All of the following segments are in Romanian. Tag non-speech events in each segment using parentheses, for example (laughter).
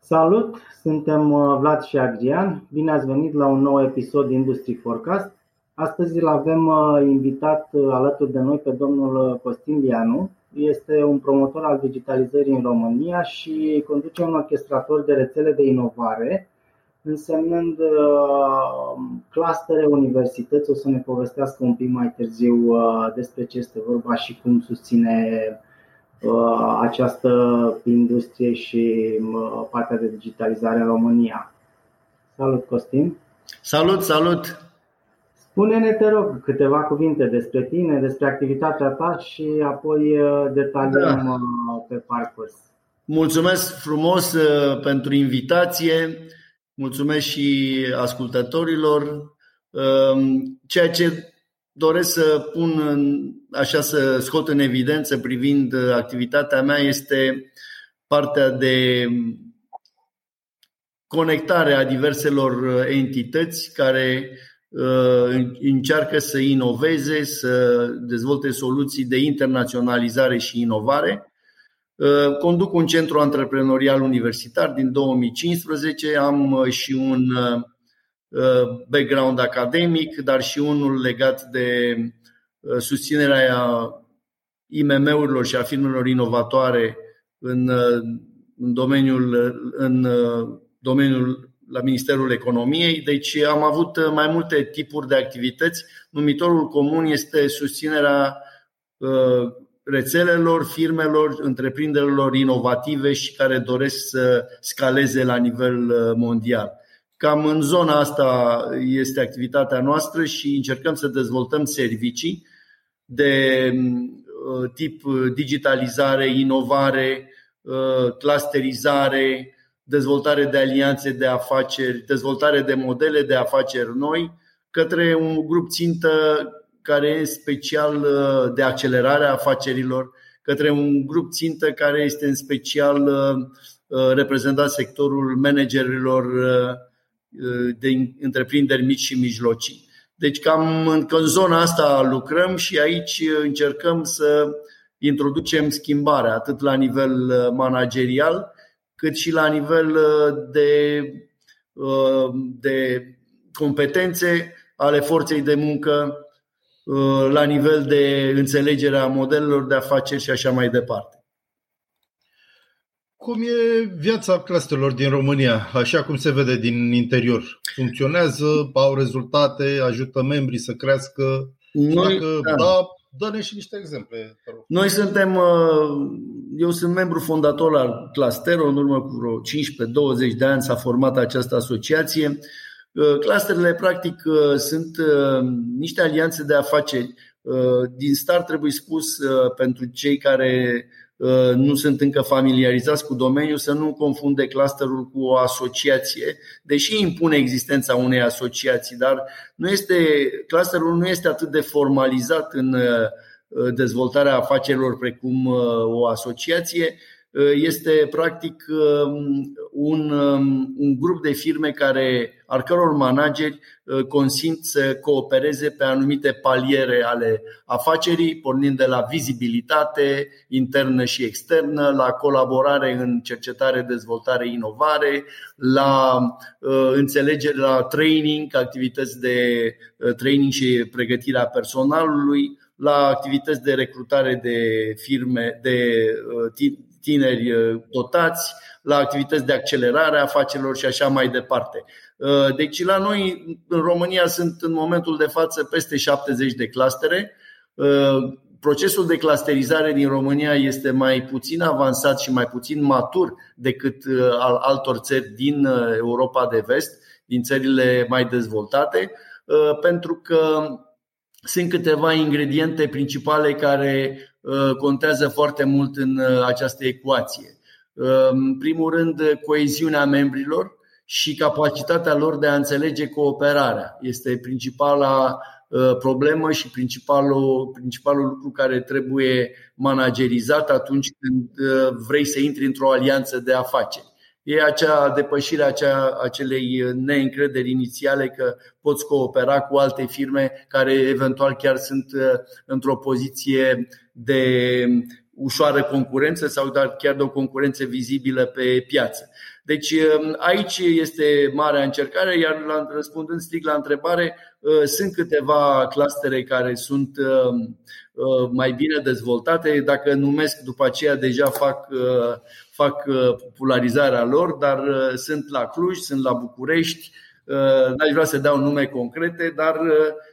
Salut, suntem uh, Vlad și Adrian. Bine ați venit la un nou episod Industry Forecast. Astăzi îl avem uh, invitat uh, alături de noi pe domnul Costin Lianu. Este un promotor al digitalizării în România și conduce un orchestrator de rețele de inovare, însemnând clustere universități. O să ne povestească un pic mai târziu despre ce este vorba și cum susține Uh, această industrie și uh, partea de digitalizare în România. Salut, Costin! Salut, salut! Spune-ne, te rog, câteva cuvinte despre tine, despre activitatea ta și apoi uh, detaliem da. pe parcurs. Mulțumesc frumos pentru invitație, mulțumesc și ascultătorilor. Ceea ce doresc să pun, în, așa să scot în evidență privind uh, activitatea mea este partea de conectare a diverselor uh, entități care uh, încearcă să inoveze, să dezvolte soluții de internaționalizare și inovare. Conduc un centru antreprenorial universitar din 2015, am și un Uh, background academic, dar și unul legat de uh, susținerea IMM-urilor și a firmelor inovatoare în, uh, în domeniul, în domeniul la Ministerul Economiei. Deci am avut mai multe tipuri de activități. Numitorul comun este susținerea rețelelor, firmelor, întreprinderilor inovative și care doresc să scaleze la nivel mondial. Cam în zona asta este activitatea noastră și încercăm să dezvoltăm servicii de uh, tip digitalizare, inovare, uh, clusterizare, dezvoltare de alianțe de afaceri, dezvoltare de modele de afaceri noi către un grup țintă care e special uh, de accelerare a afacerilor, către un grup țintă care este în special reprezentat sectorul managerilor de întreprinderi mici și mijlocii. Deci cam în, în zona asta lucrăm și aici încercăm să introducem schimbarea atât la nivel uh, managerial cât și la nivel uh, de, uh, de competențe ale forței de muncă, la nivel de înțelegerea modelelor de afaceri și așa mai departe. Cum e viața clusterelor din România, așa cum se vede din interior? Funcționează, au rezultate, ajută membrii să crească? Noi, Dacă da, da dă-ne și niște exemple. Noi suntem, uh, eu sunt membru fondator al Clustero, în urmă cu vreo 15-20 de ani s-a format această asociație. Uh, clusterele, practic, uh, sunt niște alianțe de afaceri. Din start trebuie spus pentru cei care Uh, nu sunt încă familiarizați cu domeniul, să nu confunde clusterul cu o asociație, deși impune existența unei asociații, dar nu este, clusterul nu este atât de formalizat în uh, dezvoltarea afacerilor precum uh, o asociație, Uh, este practic um, un, um, un grup de firme care, al căror manageri uh, consimt să coopereze pe anumite paliere ale afacerii, pornind de la vizibilitate internă și externă, la colaborare în cercetare, dezvoltare, inovare, la uh, înțelegere, la training, activități de training și pregătirea personalului, la activități de recrutare de firme, de tineri uh, dotați, la activități de accelerare a afacerilor și așa mai departe. Uh, deci la noi în România sunt în momentul de față peste 70 de clustere. Uh, procesul de clusterizare din România este mai puțin avansat și mai puțin matur decât al altor țări din Europa de vest, din țările mai dezvoltate, pentru că sunt câteva ingrediente principale care Uh, contează foarte mult în uh, această ecuație. Uh, în primul rând, coeziunea membrilor și capacitatea lor de a înțelege cooperarea. Este principala problemă și principalul, principalul lucru care trebuie managerizat atunci când vrei să intri într-o alianță de afaceri. E acea depășire acea, acelei neîncrederi inițiale că poți coopera cu alte firme care eventual chiar sunt într-o poziție de ușoară concurență sau chiar de o concurență vizibilă pe piață. Deci um, aici este marea încercare, iar la, răspundând strict la întrebare, uh, sunt câteva clustere care sunt um, uh, mai bine dezvoltate. Dacă numesc după aceea, deja fac, uh, fac popularizarea lor, dar sunt la Cluj, sunt la București, N-aș vrea să dau nume concrete, dar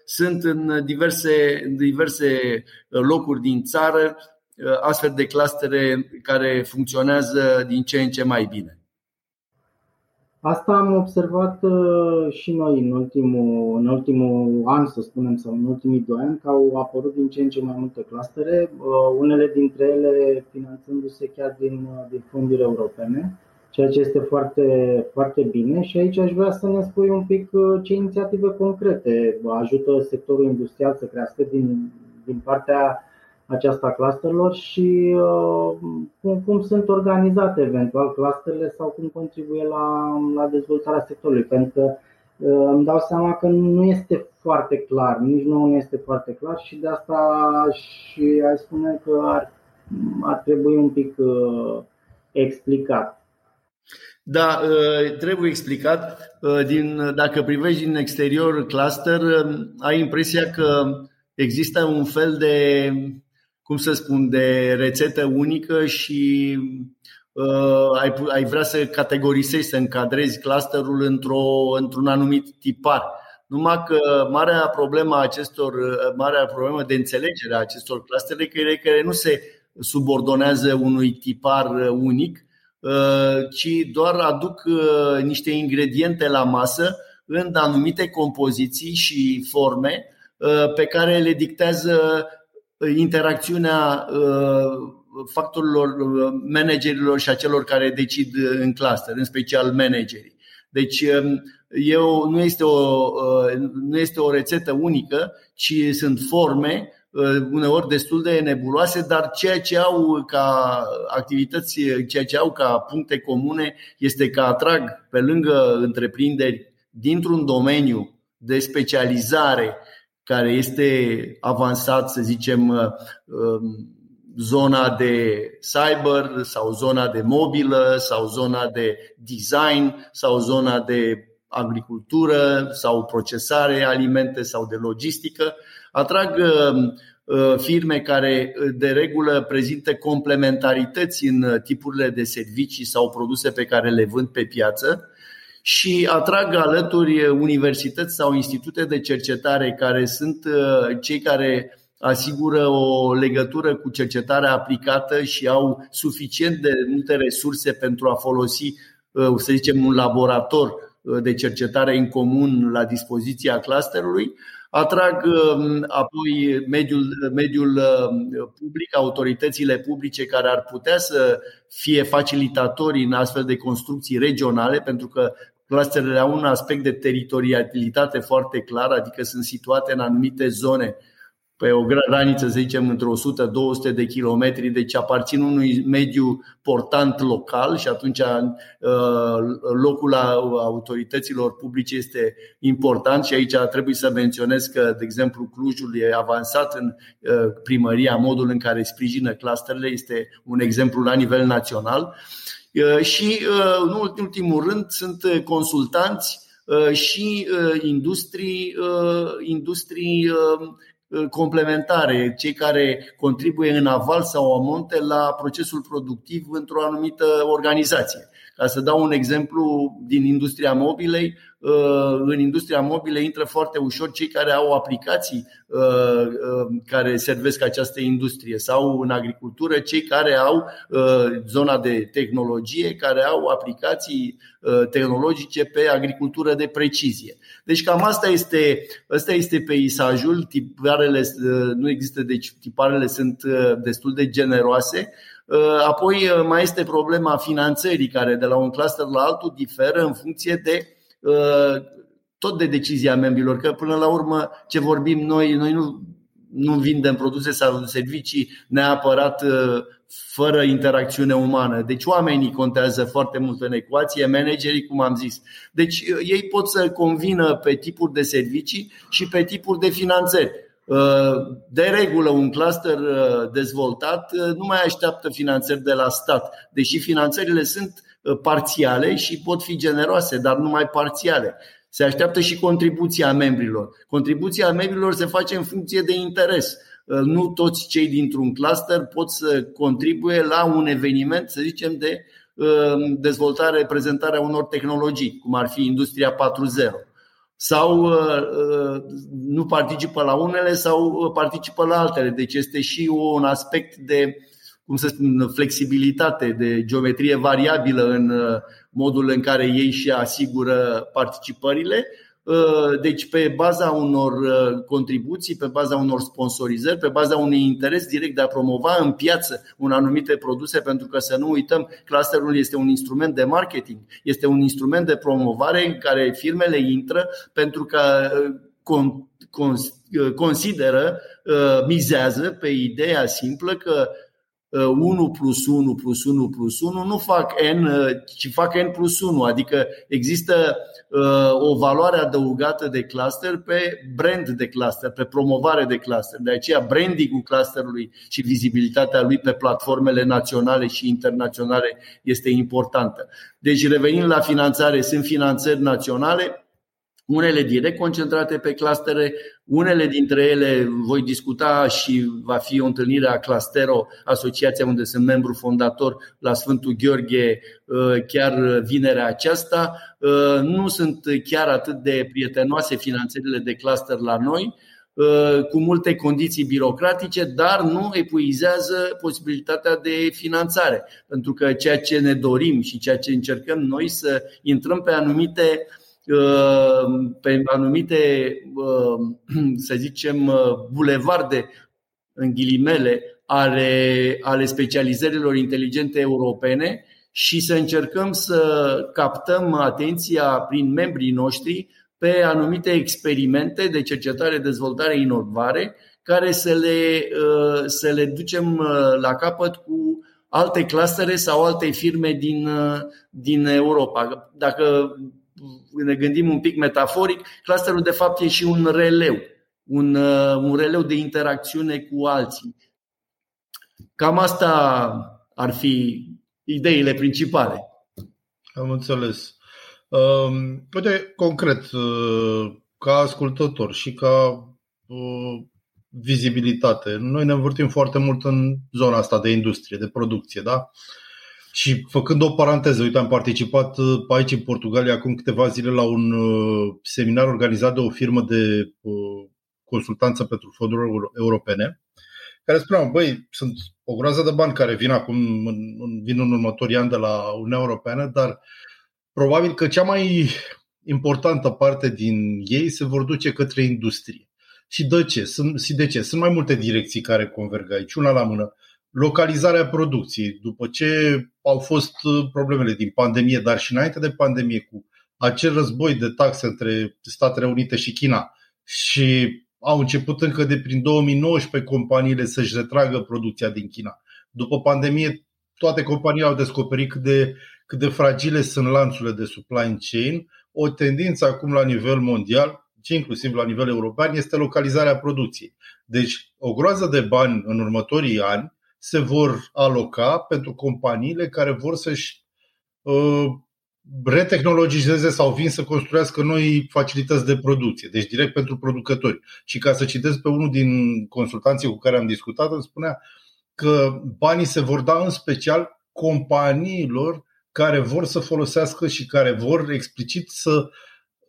sunt în diverse, în diverse locuri din țară astfel de clustere care funcționează din ce în ce mai bine. Asta am observat uh, și noi în ultimul, în ultimul an, să spunem, sau în ultimii doi ani, că au apărut din ce în ce mai multe clustere, uh, unele dintre ele finanțându-se chiar din, uh, din fonduri europene, ceea ce este foarte, foarte bine. Și aici aș vrea să ne spui un pic ce inițiative concrete ajută sectorul industrial să crească din, din partea aceasta clusterelor și uh, cum, cum sunt organizate eventual clusterele sau cum contribuie la, la dezvoltarea sectorului. Pentru că uh, îmi dau seama că nu este foarte clar, nici nu este foarte clar și de asta și aș spune că ar, ar trebui un pic uh, explicat. Da, trebuie explicat. Din, dacă privești din exterior cluster, ai impresia că există un fel de cum să spun, de rețetă unică și uh, ai, ai vrea să categorisești, să încadrezi clusterul într-o, într-un anumit tipar. Numai că marea problemă acestor, uh, marea problemă de înțelegere a acestor clustere că ele care nu se subordonează unui tipar uh, unic, uh, ci doar aduc niște ingrediente la masă în anumite compoziții și forme pe care le dictează interacțiunea uh, factorilor uh, managerilor și a celor care decid în cluster, în special managerii. Deci um, eu, nu, este o, uh, nu este o rețetă unică, ci sunt forme uneori destul de nebuloase, dar ceea ce au ca activități, ceea ce au ca puncte comune este că atrag pe lângă întreprinderi dintr-un domeniu de specializare care este avansat, să zicem, uh, um, zona de cyber sau zona de mobilă sau zona de design sau zona de agricultură sau procesare alimente sau de logistică. Atrag um, uh, firme care uh, de regulă prezintă complementarități în tipurile de servicii sau produse pe care le vând pe piață și atrag alături universități sau institute de cercetare care sunt uh, cei care asigură o legătură cu cercetarea aplicată și au suficient de multe resurse pentru a folosi, uh, să zicem, un laborator uh, de cercetare în comun la dispoziția clusterului. Atrag um, apoi mediul, mediul um, public, autoritățile publice care ar putea să fie facilitatori în astfel de construcții regionale, pentru că Clusterele au un aspect de teritorialitate foarte clar, adică sunt situate în anumite zone pe o graniță, să zicem, între 100-200 de kilometri, deci aparțin unui mediu portant local și atunci uh, locul autorităților publice este important și aici trebuie să menționez că, de exemplu, Clujul e avansat în uh, primăria, modul în care sprijină clusterele este un exemplu la nivel național. Uh, și, uh, în ultimul rând, sunt uh, consultanți și industrii, industrii complementare, cei care contribuie în aval sau amonte la procesul productiv într-o anumită organizație. Ca să dau un exemplu din industria mobilei, uh, în industria mobilei intră foarte ușor cei care au aplicații uh, uh, care servesc această industrie sau în agricultură cei care au zona de tehnologie, care au aplicații tehnologice pe agricultură de precizie. Deci cam asta este, asta este peisajul, tiparele nu există, deci tiparele sunt destul de generoase, Uh, apoi uh, mai este problema finanțării, care de la un cluster la altul diferă în funcție de uh, tot de decizia membrilor, că până la urmă ce vorbim noi, noi nu nu vindem produse sau servicii neapărat fără interacțiune umană. Deci oamenii contează foarte mult în ecuație, managerii, cum am zis. Deci ei pot să convină pe tipuri de servicii și pe tipuri de finanțări. De regulă, un cluster dezvoltat nu mai așteaptă finanțări de la stat, deși finanțările sunt parțiale și pot fi generoase, dar numai parțiale. Se așteaptă și contribuția membrilor. Contribuția membrilor se face în funcție de interes. Nu toți cei dintr-un cluster pot să contribuie la un eveniment, să zicem, de dezvoltare, prezentarea unor tehnologii, cum ar fi Industria 4.0 sau nu participă la unele sau participă la altele. Deci este și un aspect de cum să spun, flexibilitate, de geometrie variabilă în uh, modul în care ei și asigură participările. Uh, deci, pe baza unor uh, contribuții, pe baza unor sponsorizări, pe baza unui interes direct de a promova în piață un anumite produse, pentru că să nu uităm, clusterul este un instrument de marketing, este un instrument de promovare în care firmele intră pentru că consideră, mizează pe ideea simplă că 1 plus 1 plus 1 plus 1 nu fac n, ci fac n plus 1, adică există o valoare adăugată de cluster pe brand de cluster, pe promovare de cluster. De aceea brandingul clusterului și vizibilitatea lui pe platformele naționale și internaționale este importantă. Deci revenind la finanțare, sunt finanțări naționale, unele direct concentrate pe clustere, unele dintre ele voi discuta și va fi o întâlnire a Clustero, asociația unde sunt membru fondator la Sfântul Gheorghe uh, chiar vinerea aceasta. Uh, nu sunt chiar atât de prietenoase finanțările de cluster la noi, uh, cu multe condiții birocratice, dar nu epuizează posibilitatea de finanțare. Pentru că ceea ce ne dorim și ceea ce încercăm noi să intrăm pe anumite uh, Uh, pe anumite, uh, (clears throat) să zicem, uh, bulevarde, în ghilimele, ale, ale specializărilor inteligente europene și să încercăm să captăm atenția prin membrii noștri pe anumite experimente de cercetare, dezvoltare, inovare, care să le, să le ducem la capăt cu alte clastere sau alte firme din, din Europa. Dacă ne gândim un pic metaforic, clusterul de fapt e și un releu, un, uh, un releu de interacțiune cu alții. Cam asta ar fi ideile principale. Am înțeles. Uh, uite, concret, uh, ca ascultător și ca uh, vizibilitate, noi ne învârtim foarte mult în zona asta de industrie, de producție, da? Uh, și făcând o paranteză, uite, am participat uh, aici în Portugalia acum câteva zile la un uh, seminar organizat de o firmă de uh, consultanță pentru fonduri europene, care spuneau, băi, sunt o groază de bani care vin acum, vin în următorii ani de la Uniunea Europeană, dar probabil că cea mai importantă parte din ei se vor duce către industrie. Și de ce? Sunt, și de ce? Sunt mai multe direcții care converg aici, una la mână localizarea producției. După ce au fost uh, problemele din pandemie, dar și înainte de pandemie, cu acel război de taxe între Statele Unite și China și au început încă de prin 2019 companiile să-și retragă producția din China. După pandemie, toate companiile au descoperit cât de, cât de fragile sunt lanțurile de supply chain. O tendință acum la nivel mondial, și inclusiv la nivel european, este localizarea producției. Deci, o groază de bani în următorii ani se vor aloca pentru companiile care vor să-și uh, retehnologizeze sau vin să construiască noi facilități de producție, deci direct pentru producători. Și ca să citesc pe unul din consultanții cu care am discutat, îmi spunea că banii se vor da în special companiilor care vor să folosească și care vor explicit să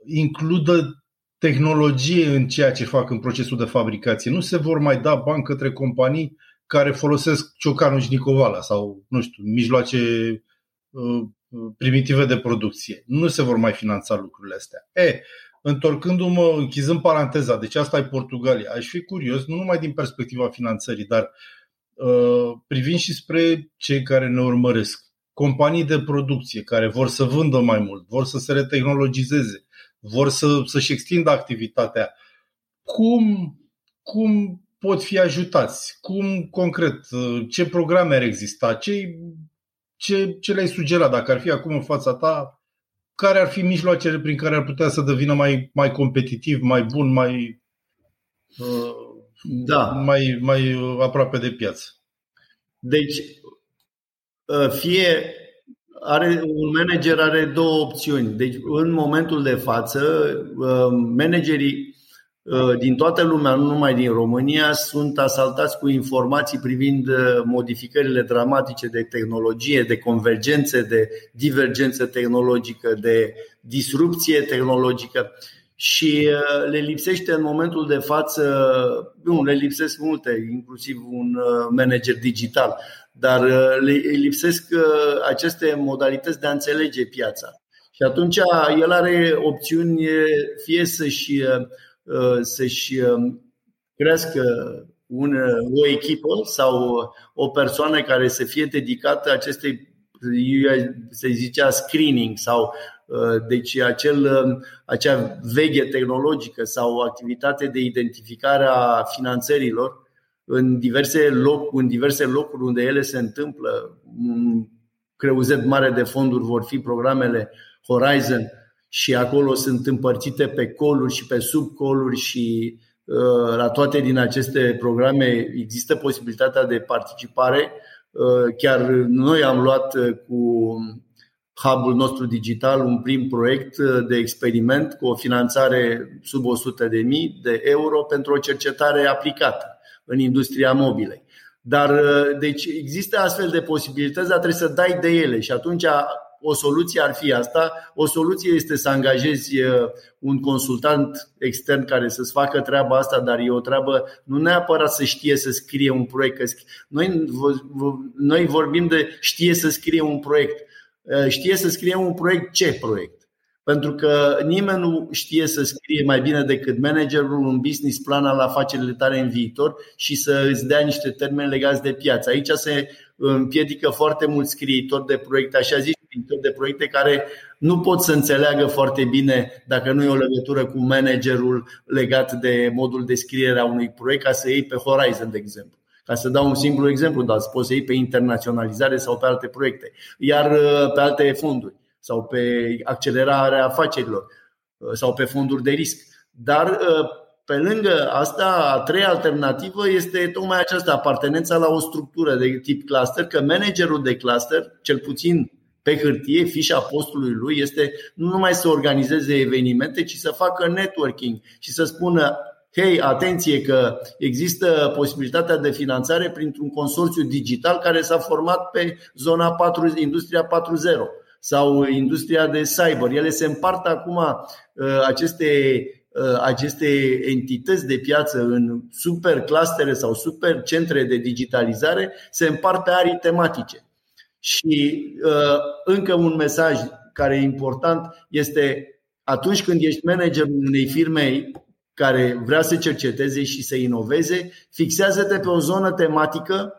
includă tehnologie în ceea ce fac în procesul de fabricație. Nu se vor mai da bani către companii care folosesc ciocanul și nicovala sau, nu știu, mijloace uh, primitive de producție. Nu se vor mai finanța lucrurile astea. E, întorcându-mă, închizând paranteza, deci asta e Portugalia, aș fi curios, nu numai din perspectiva finanțării, dar uh, privind și spre cei care ne urmăresc. Companii de producție care vor să vândă mai mult, vor să se retehnologizeze, vor să, să-și extindă activitatea. Cum, cum pot fi ajutați? Cum concret? Ce programe ar exista? Ce, ce, ce le-ai sugera dacă ar fi acum în fața ta? Care ar fi mijloacele prin care ar putea să devină mai, mai competitiv, mai bun, mai, da. mai, mai aproape de piață? Deci, fie are, un manager are două opțiuni. Deci, în momentul de față, managerii Uh, din toată lumea, nu numai din România, sunt asaltați cu informații privind uh, modificările dramatice de tehnologie, de convergențe, de divergență tehnologică, de disrupție tehnologică și uh, le lipsește în momentul de față, nu, le lipsesc multe, inclusiv un manager digital, dar le lipsesc aceste modalități de a înțelege piața. Și atunci el are opțiuni fie să-și Uh, să-și um, crească un, o echipă sau o persoană care să fie dedicată acestei, se zicea screening sau uh, deci acel, um, acea veche tehnologică sau activitate de identificare a finanțărilor în diverse, loc, în diverse locuri unde ele se întâmplă. Un creuzet mare de fonduri vor fi programele Horizon, și acolo sunt împărțite pe coluri și pe subcoluri și uh, la toate din aceste programe există posibilitatea de participare. Uh, chiar noi am luat uh, cu hub-ul nostru digital un prim proiect de experiment cu o finanțare sub 100.000 de euro pentru o cercetare aplicată în industria mobilei. Dar deci există astfel de posibilități, dar trebuie să dai de ele și atunci o soluție ar fi asta. O soluție este să angajezi uh, un consultant extern care să-ți facă treaba asta, dar e o treabă nu neapărat să știe să scrie un proiect. Noi, noi vorbim de știe să scrie un proiect. Uh, știe să scrie un proiect ce proiect? Pentru că nimeni nu știe să scrie mai bine decât managerul un business plan al afacerile tale în viitor și să îți dea niște termeni legați de piață. Aici se împiedică foarte mulți scriitori de proiecte, așa zis, scriitori de proiecte care nu pot să înțeleagă foarte bine dacă nu e o legătură cu managerul legat de modul de scriere a unui proiect ca să iei pe Horizon, de exemplu. Ca să dau un simplu exemplu, dar poți să iei pe internaționalizare sau pe alte proiecte, iar uh, pe alte fonduri sau pe accelerarea afacerilor uh, sau pe fonduri de risc. Dar uh, pe lângă asta, a treia alternativă este tocmai această apartenența la o structură de tip cluster, că managerul de cluster, cel puțin pe hârtie, fișa postului lui este nu numai să organizeze evenimente, ci să facă networking și să spună hei, atenție că există posibilitatea de finanțare printr-un consorțiu digital care s-a format pe zona 4, industria 4.0 sau industria de cyber. Ele se împart acum uh, aceste uh, aceste entități de piață în super clustere sau super centre de digitalizare se împart pe arii tematice. Și uh, încă un mesaj care e important este atunci când ești managerul unei firme care vrea să cerceteze și să inoveze, fixează-te pe o zonă tematică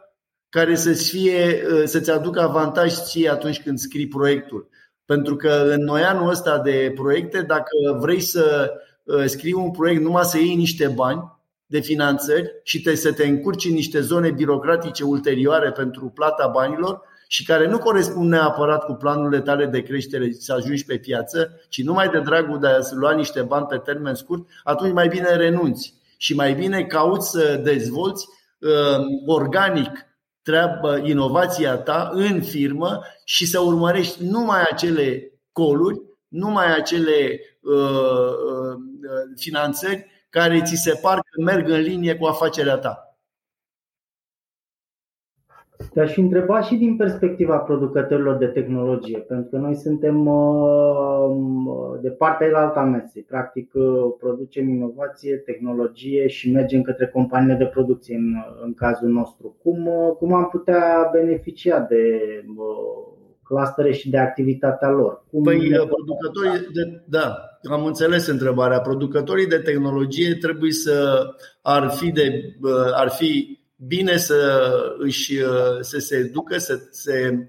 care să-ți, fie, uh, să-ți aducă avantaj ție atunci când scrii proiectul. Pentru că în noi anul ăsta de proiecte, dacă vrei să uh, scrii un proiect numai să iei niște bani de finanțări și te, să te încurci în niște zone birocratice ulterioare pentru plata banilor și care nu corespund neapărat cu planurile tale de creștere să ajungi pe piață, ci numai de dragul de a lua niște bani pe termen scurt, atunci mai bine renunți și mai bine cauți să dezvolți uh, organic treabă, inovația ta în firmă și să urmărești numai acele coluri, numai acele uh, uh, finanțări care ți se par că merg în linie cu afacerea ta. Te-aș întreba și din perspectiva producătorilor de tehnologie, pentru că noi suntem uh, de partea elaltă a mesei. Practic, uh, producem inovație, tehnologie și mergem către companiile de producție în, în cazul nostru. Cum, uh, cum am putea beneficia de clustere și de activitatea lor? Cum păi, producătorii de, da, am înțeles întrebarea. Producătorii de tehnologie trebuie să ar fi, de, ar fi bine să, își, să se ducă, să se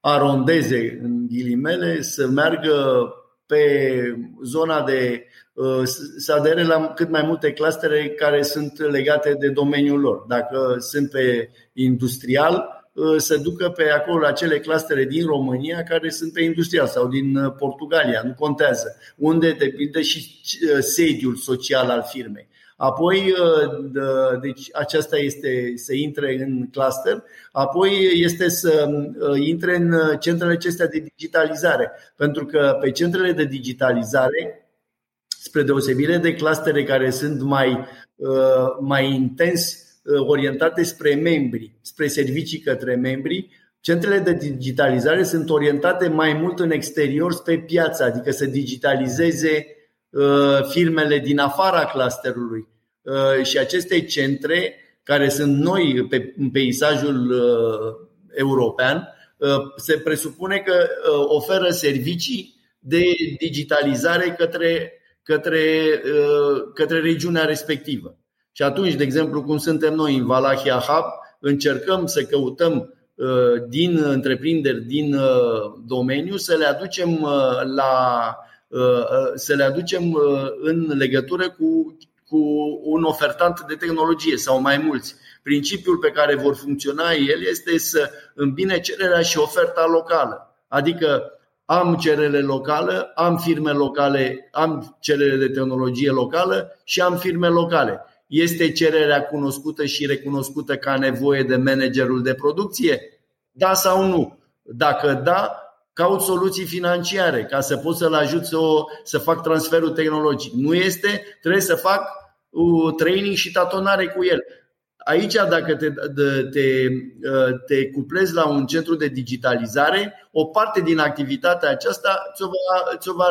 arondeze în ghilimele, să meargă pe zona de să adere la cât mai multe clustere care sunt legate de domeniul lor. Dacă sunt pe industrial, să ducă pe acolo acele clustere din România care sunt pe industrial sau din Portugalia, nu contează. Unde depinde și sediul social al firmei. Apoi, uh, deci aceasta este să intre în cluster, apoi este să uh, intre în centrele acestea de digitalizare, pentru că pe centrele de digitalizare, spre deosebire de clustere care sunt mai, uh, mai intens orientate spre membri, spre servicii către membri, Centrele de digitalizare sunt orientate mai mult în exterior spre piață, adică să digitalizeze Uh, firmele din afara clusterului uh, și aceste centre care sunt noi pe peisajul uh, european, se presupune că oferă servicii de digitalizare către, către, către regiunea respectivă. Și atunci, de exemplu, cum suntem noi în Valahia Hub, încercăm să căutăm din întreprinderi din domeniu să le aducem la Uh, uh, să le aducem uh, în legătură cu, cu un ofertant de tehnologie sau mai mulți. Principiul pe care vor funcționa el este să îmbine cererea și oferta locală. Adică am cerere locală, am firme locale, am cerere de tehnologie locală și am firme locale. Este cererea cunoscută și recunoscută ca nevoie de managerul de producție? Da sau nu? Dacă da, caut soluții financiare ca să pot să-l ajut să, o, să fac transferul tehnologic. Nu este, trebuie să fac uh, training și tatonare cu el. Aici, dacă te, te, uh, te cuplezi la un centru de digitalizare, o parte din activitatea aceasta ți-o va, ți-o va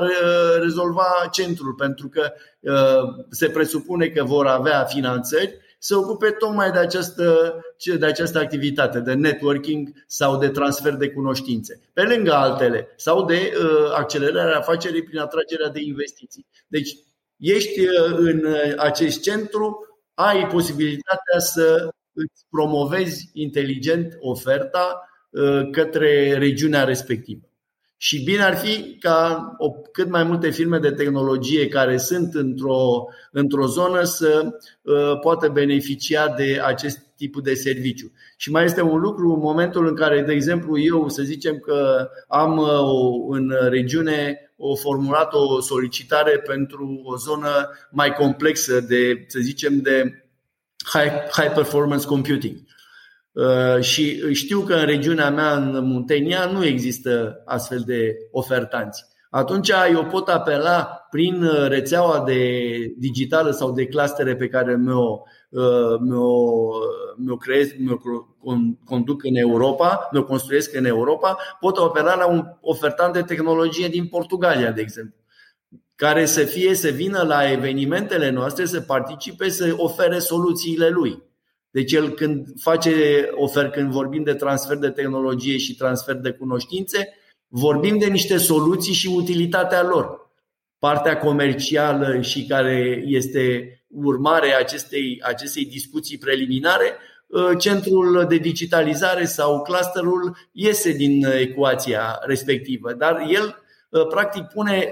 rezolva centrul, pentru că uh, se presupune că vor avea finanțări se ocupe tocmai de această, de această activitate de networking sau de transfer de cunoștințe, pe lângă altele, sau de uh, accelerarea afacerii prin atragerea de investiții. Deci, ești uh, în uh, acest centru, ai posibilitatea să îți promovezi inteligent oferta către regiunea respectivă. Și bine ar fi ca o, cât mai multe firme de tehnologie care sunt într-o, într-o zonă să uh, poată beneficia de acest tip de serviciu. Și mai este un lucru, în momentul în care, de exemplu, eu să zicem că am uh, o, în regiune o formulat o solicitare pentru o zonă mai complexă de, să zicem, de high, high performance computing. Uh, și știu că în regiunea mea, în Muntenia, nu există astfel de ofertanți. Atunci eu pot apela prin uh, rețeaua de digitală sau de clustere pe care mi-o, uh, mi-o, mi-o creez, mi-o conduc în Europa, mi-o construiesc în Europa, pot apela la un ofertant de tehnologie din Portugalia, de exemplu care să fie, să vină la evenimentele noastre, să participe, să ofere soluțiile lui. Deci el când face ofer, când vorbim de transfer de tehnologie și transfer de cunoștințe, vorbim de niște soluții și utilitatea lor. Partea comercială și care este urmare acestei, acestei discuții preliminare, ă, centrul de digitalizare sau clusterul iese din ecuația respectivă, dar el ă, practic pune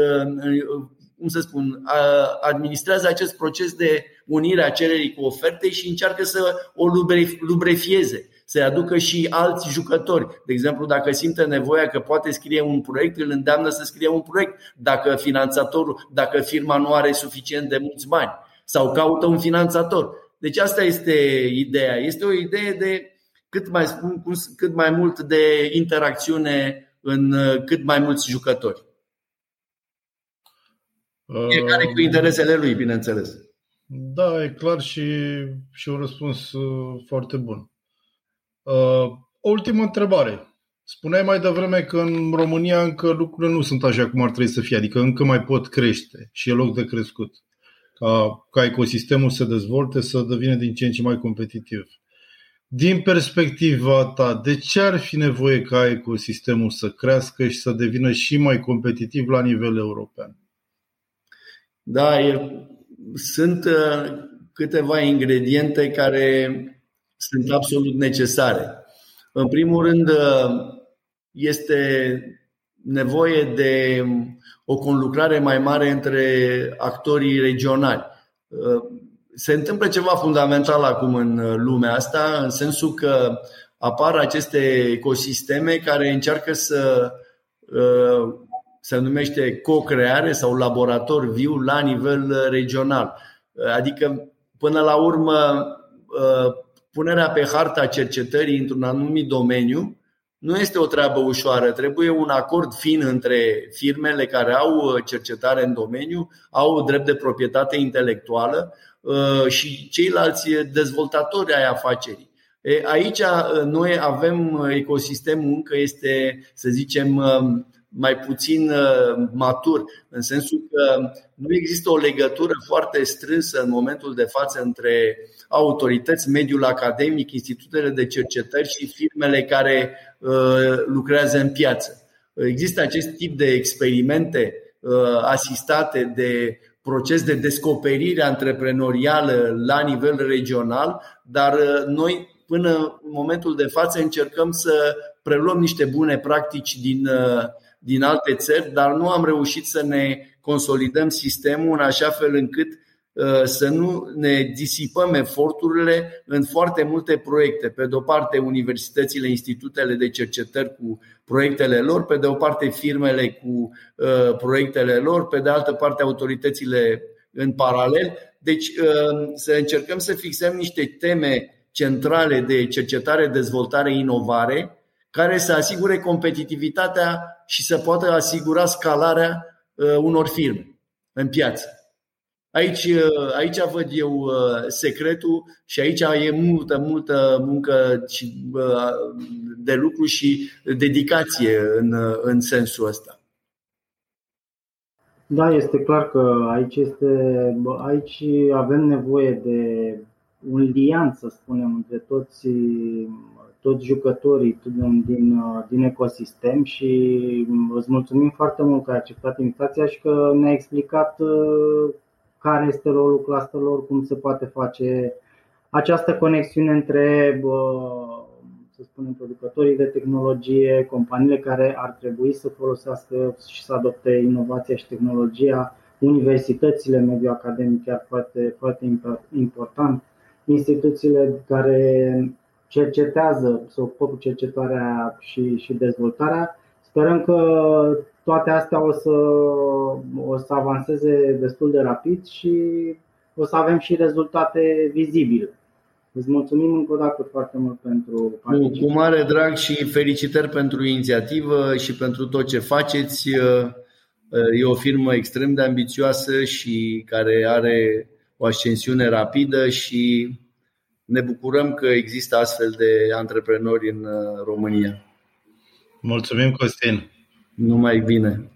ă, cum să spun, administrează acest proces de unire a cererii cu oferte și încearcă să o lubrefieze, să aducă și alți jucători. De exemplu, dacă simte nevoia că poate scrie un proiect, îl îndeamnă să scrie un proiect. Dacă finanțatorul, dacă firma nu are suficient de mulți bani sau caută un finanțator. Deci asta este ideea. Este o idee de cât mai, spun, cât mai mult de interacțiune în cât mai mulți jucători. Fiecare cu interesele lui, bineînțeles. Da, e clar și, și un răspuns uh, foarte bun. Uh, o ultimă întrebare. Spuneai mai devreme că în România încă lucrurile nu sunt așa cum ar trebui să fie, adică încă mai pot crește și e loc de crescut. Ca, ca ecosistemul să dezvolte, să devină din ce în ce mai competitiv. Din perspectiva ta, de ce ar fi nevoie ca ecosistemul să crească și să devină și mai competitiv la nivel european? Da, e, sunt uh, câteva ingrediente care sunt absolut necesare. În primul rând, uh, este nevoie de o conlucrare mai mare între actorii regionali. Se întâmplă ceva fundamental acum în lumea asta, în sensul că apar aceste ecosisteme care încearcă să se numește co-creare sau laborator viu la nivel regional. Adică, până la urmă, punerea pe harta cercetării într-un anumit domeniu nu este o treabă ușoară. Trebuie un acord fin între firmele care au cercetare în domeniu, au drept de proprietate intelectuală și ceilalți dezvoltatori ai afacerii. Aici noi avem ecosistemul încă este, să zicem, mai puțin uh, matur, în sensul că nu există o legătură foarte strânsă în momentul de față între autorități, mediul academic, institutele de cercetări și firmele care uh, lucrează în piață. Există acest tip de experimente uh, asistate de proces de descoperire antreprenorială la nivel regional, dar noi până în momentul de față încercăm să preluăm niște bune practici din din alte țări, dar nu am reușit să ne consolidăm sistemul în așa fel încât uh, să nu ne disipăm eforturile în foarte multe proiecte. Pe de o parte, universitățile, institutele de cercetări cu proiectele lor, pe de o parte, firmele cu uh, proiectele lor, pe de altă parte, autoritățile în paralel. Deci, uh, să încercăm să fixăm niște teme centrale de cercetare, dezvoltare, inovare, care să asigure competitivitatea și să poată asigura scalarea uh, unor firme în piață. Aici, uh, aici văd eu uh, secretul și aici e multă, multă muncă de lucru și dedicație în, în sensul ăsta. Da, este clar că aici, este, aici avem nevoie de un lian, să spunem, între toți toți jucătorii din, din ecosistem și îți mulțumim foarte mult că ai acceptat invitația și că ne-ai explicat uh, care este rolul clusterelor, cum se poate face această conexiune între, să spunem, producătorii de tehnologie, companiile care ar trebui să folosească și să adopte inovația și tehnologia, universitățile, mediul academic chiar foarte, foarte important, instituțiile care cercetează, se ocupă cu cercetarea și, și dezvoltarea. Sperăm că toate astea o să, o să avanseze destul de rapid și o să avem și rezultate vizibile. Îți mulțumim încă o dată foarte mult pentru participare. Cu mare drag și felicitări pentru inițiativă și pentru tot ce faceți. E o firmă extrem de ambițioasă și care are o ascensiune rapidă și ne bucurăm că există astfel de antreprenori în uh, România. Mulțumim, Costin! Numai bine!